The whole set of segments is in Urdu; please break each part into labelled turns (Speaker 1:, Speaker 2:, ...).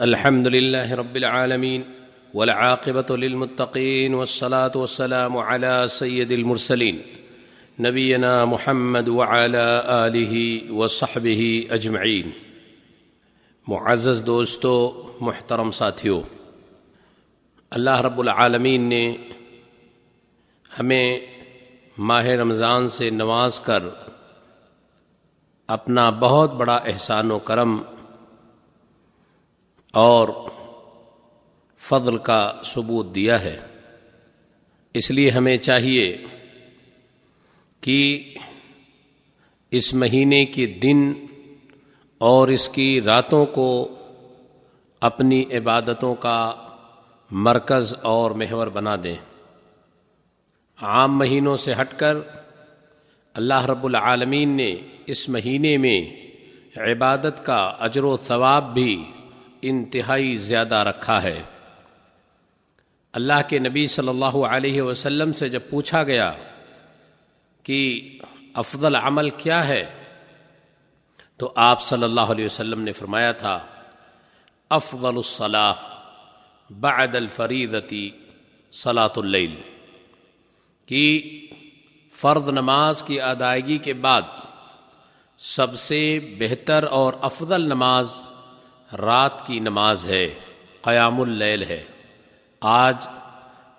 Speaker 1: الحمد لله رب العالمين والعاقبة للمتقين والصلاة والسلام على سيد المرسلين نبينا محمد وعلى آله وصحبه أجمعين. معزز دوستو، محترم ساتھیو، اللہ رب العالمین نے ہمیں ماہ رمضان سے نواز کر اپنا بہت بڑا احسان و کرم اور فضل کا ثبوت دیا ہے۔ اس لیے ہمیں چاہیے کہ اس مہینے کے دن اور اس کی راتوں کو اپنی عبادتوں کا مرکز اور محور بنا دیں۔ عام مہینوں سے ہٹ کر اللہ رب العالمین نے اس مہینے میں عبادت کا اجر و ثواب بھی انتہائی زیادہ رکھا ہے۔ اللہ کے نبی صلی اللہ علیہ وسلم سے جب پوچھا گیا کہ افضل عمل کیا ہے، تو آپ صلی اللہ علیہ وسلم نے فرمایا تھا، افضل الصلاح بعد الفریدتی صلاۃ اللیل۔ کی فرد نماز کی ادائیگی کے بعد سب سے بہتر اور افضل نماز رات کی نماز ہے، قیام اللیل ہے۔ آج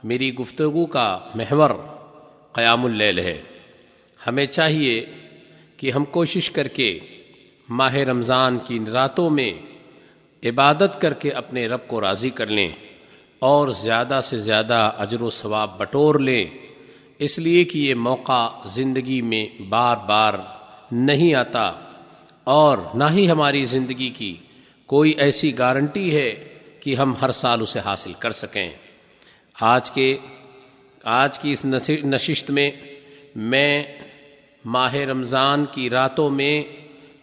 Speaker 1: میری گفتگو کا محور قیام اللیل ہے۔ ہمیں چاہیے کہ ہم کوشش کر کے ماہ رمضان کی راتوں میں عبادت کر کے اپنے رب کو راضی کر لیں اور زیادہ سے زیادہ اجر و ثواب بٹور لیں۔ اس لیے کہ یہ موقع زندگی میں بار بار نہیں آتا اور نہ ہی ہماری زندگی کی کوئی ایسی گارنٹی ہے کہ ہم ہر سال اسے حاصل کر سکیں۔ آج کے، آج کی اس نشست میں میں ماہ رمضان کی راتوں میں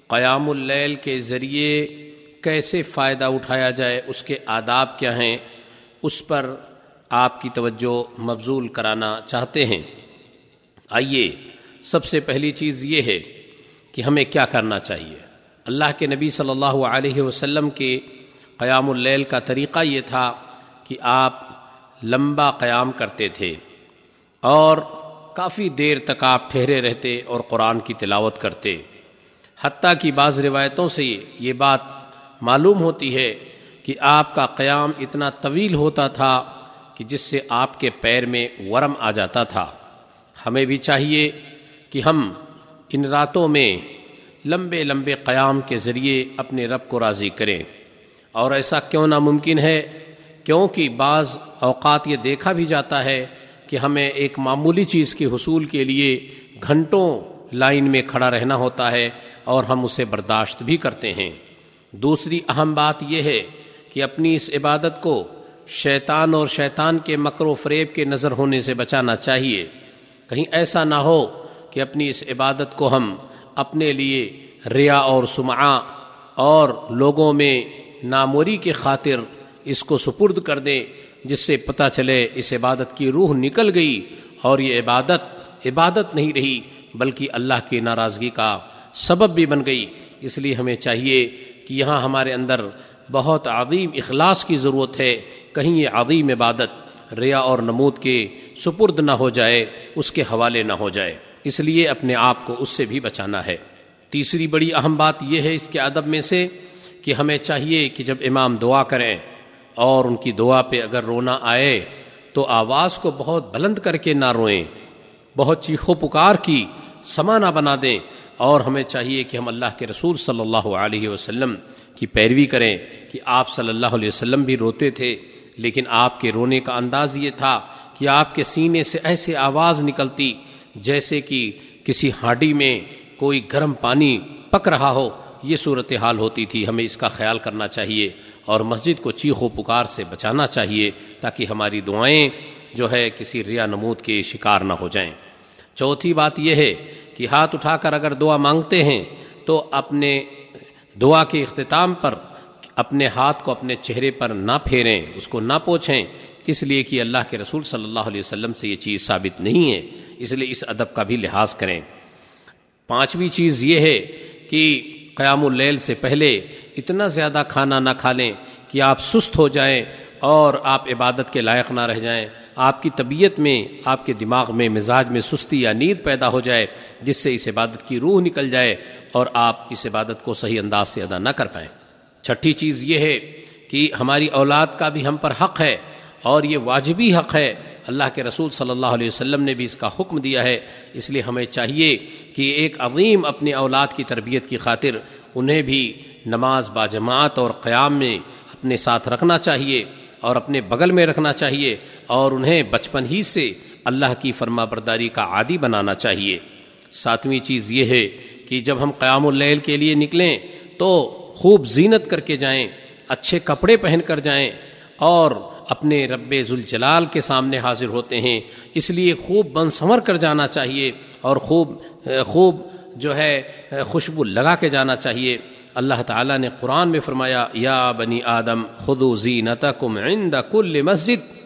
Speaker 1: قیام اللیل کے ذریعے کیسے فائدہ اٹھایا جائے، اس کے آداب کیا ہیں، اس پر آپ کی توجہ مبزول کرانا چاہتے ہیں۔ آئیے، سب سے پہلی چیز یہ ہے کہ ہمیں کیا کرنا چاہیے۔ اللہ کے نبی صلی اللہ علیہ وسلم کے قیام اللیل کا طریقہ یہ تھا کہ آپ لمبا قیام کرتے تھے اور کافی دیر تک آپ ٹھہرے رہتے اور قرآن کی تلاوت کرتے۔ حتیٰ کی بعض روایتوں سے یہ بات معلوم ہوتی ہے کہ آپ کا قیام اتنا طویل ہوتا تھا کہ جس سے آپ کے پیر میں ورم آ جاتا تھا۔ ہمیں بھی چاہیے کہ ہم ان راتوں میں لمبے لمبے قیام کے ذریعے اپنے رب کو راضی کریں۔ اور ایسا کیوں ناممکن ہے؟ کیونکہ بعض اوقات یہ دیکھا بھی جاتا ہے کہ ہمیں ایک معمولی چیز کے حصول کے لیے گھنٹوں لائن میں کھڑا رہنا ہوتا ہے اور ہم اسے برداشت بھی کرتے ہیں۔ دوسری اہم بات یہ ہے کہ اپنی اس عبادت کو شیطان اور شیطان کے مکر و فریب کے نظر ہونے سے بچانا چاہیے۔ کہیں ایسا نہ ہو کہ اپنی اس عبادت کو ہم اپنے لیے ریا اور سمعا اور لوگوں میں ناموری کے خاطر اس کو سپرد کر دیں، جس سے پتہ چلے اس عبادت کی روح نکل گئی اور یہ عبادت عبادت نہیں رہی، بلکہ اللہ کی ناراضگی کا سبب بھی بن گئی۔ اس لیے ہمیں چاہیے کہ یہاں ہمارے اندر بہت عظیم اخلاص کی ضرورت ہے۔ کہیں یہ عظیم عبادت ریا اور نمود کے سپرد نہ ہو جائے، اس کے حوالے نہ ہو جائے۔ اس لیے اپنے آپ کو اس سے بھی بچانا ہے۔ تیسری بڑی اہم بات یہ ہے اس کے ادب میں سے کہ ہمیں چاہیے کہ جب امام دعا کریں اور ان کی دعا پہ اگر رونا آئے تو آواز کو بہت بلند کر کے نہ روئیں، بہت چیخو پکار کی سما نہ بنا دیں اور ہمیں چاہیے کہ ہم اللہ کے رسول صلی اللہ علیہ وسلم کی پیروی کریں کہ آپ صلی اللہ علیہ وسلم بھی روتے تھے، لیکن آپ کے رونے کا انداز یہ تھا کہ آپ کے سینے سے ایسے آواز نکلتی جیسے کہ کسی ہاڈی میں کوئی گرم پانی پک رہا ہو، یہ صورت حال ہوتی تھی۔ ہمیں اس کا خیال کرنا چاہیے اور مسجد کو چیخ و پکار سے بچانا چاہیے تاکہ ہماری دعائیں جو ہے کسی ریا نمود کے شکار نہ ہو جائیں۔ چوتھی بات یہ ہے کہ ہاتھ اٹھا کر اگر دعا مانگتے ہیں تو اپنے دعا کے اختتام پر، اپنے ہاتھ کو اپنے چہرے پر نہ پھیریں، اس کو نہ پوچھیں۔ اس لیے کہ اللہ کے رسول صلی اللہ علیہ وسلم سے یہ چیز ثابت نہیں ہے۔ اس لیے اس ادب کا بھی لحاظ کریں۔ پانچویں چیز یہ ہے کہ قیام اللیل سے پہلے اتنا زیادہ کھانا نہ کھا لیں کہ کہ آپ سست ہو جائیں اور آپ عبادت کے لائق نہ رہ جائیں۔ آپ کی طبیعت میں، آپ کے دماغ میں مزاج میں سستی یا نیند پیدا ہو جائے، جس سے اس عبادت کی روح نکل جائے اور آپ اس عبادت کو صحیح انداز سے ادا نہ کر پائیں۔ چھٹی چیز یہ ہے کہ ہماری اولاد کا بھی ہم پر حق ہے۔ اور یہ واجبی حق ہے۔ اللہ کے رسول صلی اللہ علیہ وسلم نے بھی اس کا حکم دیا ہے۔ اس لیے ہمیں چاہیے کہ ایک عظیم اپنی اولاد کی تربیت کی خاطر انہیں بھی نماز باجماعت اور قیام میں اپنے ساتھ رکھنا چاہیے اور اپنے بغل میں رکھنا چاہیے اور انہیں بچپن ہی سے اللہ کی فرما برداری کا عادی بنانا چاہیے۔ ساتویں چیز یہ ہے کہ جب ہم قیام اللیل کے لیے نکلیں تو خوب زینت کر کے جائیں، اچھے کپڑے پہن کر جائیں اور اپنے رب ذوالجلال کے سامنے حاضر ہوتے ہیں۔ اس لیے خوب بن سنور کر جانا چاہیے اور خوب خوب جو ہے، خوشبو لگا کے جانا چاہیے۔ اللہ تعالیٰ نے قرآن میں فرمایا، یا بنی آدم خدو زینتکم عند کل مسجد۔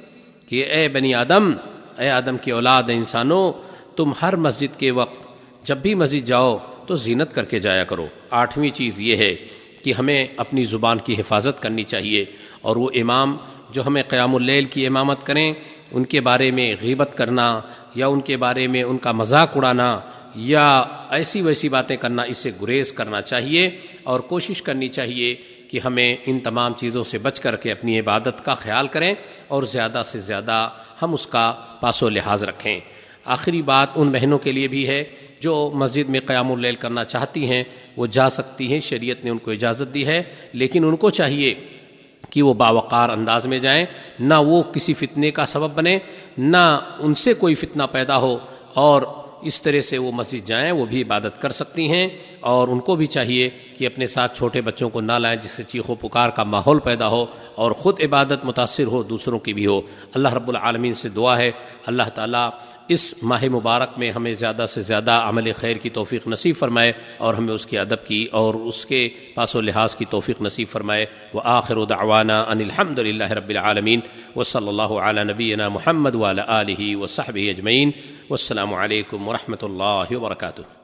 Speaker 1: کہ اے بنی آدم، اے آدم کی اولاد انسانوں، تم ہر مسجد کے وقت جب بھی مسجد جاؤ تو زینت کر کے جایا کرو۔ آٹھویں چیز یہ ہے کہ ہمیں اپنی زبان کی حفاظت کرنی چاہیے۔ اور وہ امام جو ہمیں قیام اللیل کی امامت کریں، ان کے بارے میں غیبت کرنا یا ان کے بارے میں ان کا مذاق اڑانا یا ایسی ویسی باتیں کرنا، اس سے گریز کرنا چاہیے اور کوشش کرنی چاہیے کہ ہمیں ان تمام چیزوں سے بچ کر کے اپنی عبادت کا خیال کریں اور زیادہ سے زیادہ ہم اس کا پاس و لحاظ رکھیں۔ آخری بات ان بہنوں کے لیے بھی ہے، جو مسجد میں قیام اللیل کرنا چاہتی ہیں، وہ جا سکتی ہیں، شریعت نے ان کو اجازت دی ہے، لیکن ان کو چاہیے کہ وہ باوقار انداز میں جائیں، نہ وہ کسی فتنے کا سبب بنے نہ ان سے کوئی فتنہ پیدا ہو اور اس طرح سے وہ مسجد جائیں، وہ بھی عبادت کر سکتی ہیں۔ اور ان کو بھی چاہیے کہ اپنے ساتھ چھوٹے بچوں کو نہ لائیں جس سے چیخو پکار کا ماحول پیدا ہو اور خود عبادت متاثر ہو، دوسروں کی بھی ہو۔ اللہ رب العالمین سے دعا ہے۔ اللہ تعالیٰ اس ماہ مبارک میں ہمیں زیادہ سے زیادہ عمل خیر کی توفیق نصیب فرمائے اور ہمیں اس کے ادب کی اور اس کے پاس و لحاظ کی توفیق نصیب فرمائے۔ وہ آخر دعوانا ان الحمد للہ رب العالمین۔ و صلی اللہ علیہ نبینا محمد علیہ و صحب اجمعین۔ والسلام علیکم ورحمۃ اللہ وبرکاتہ۔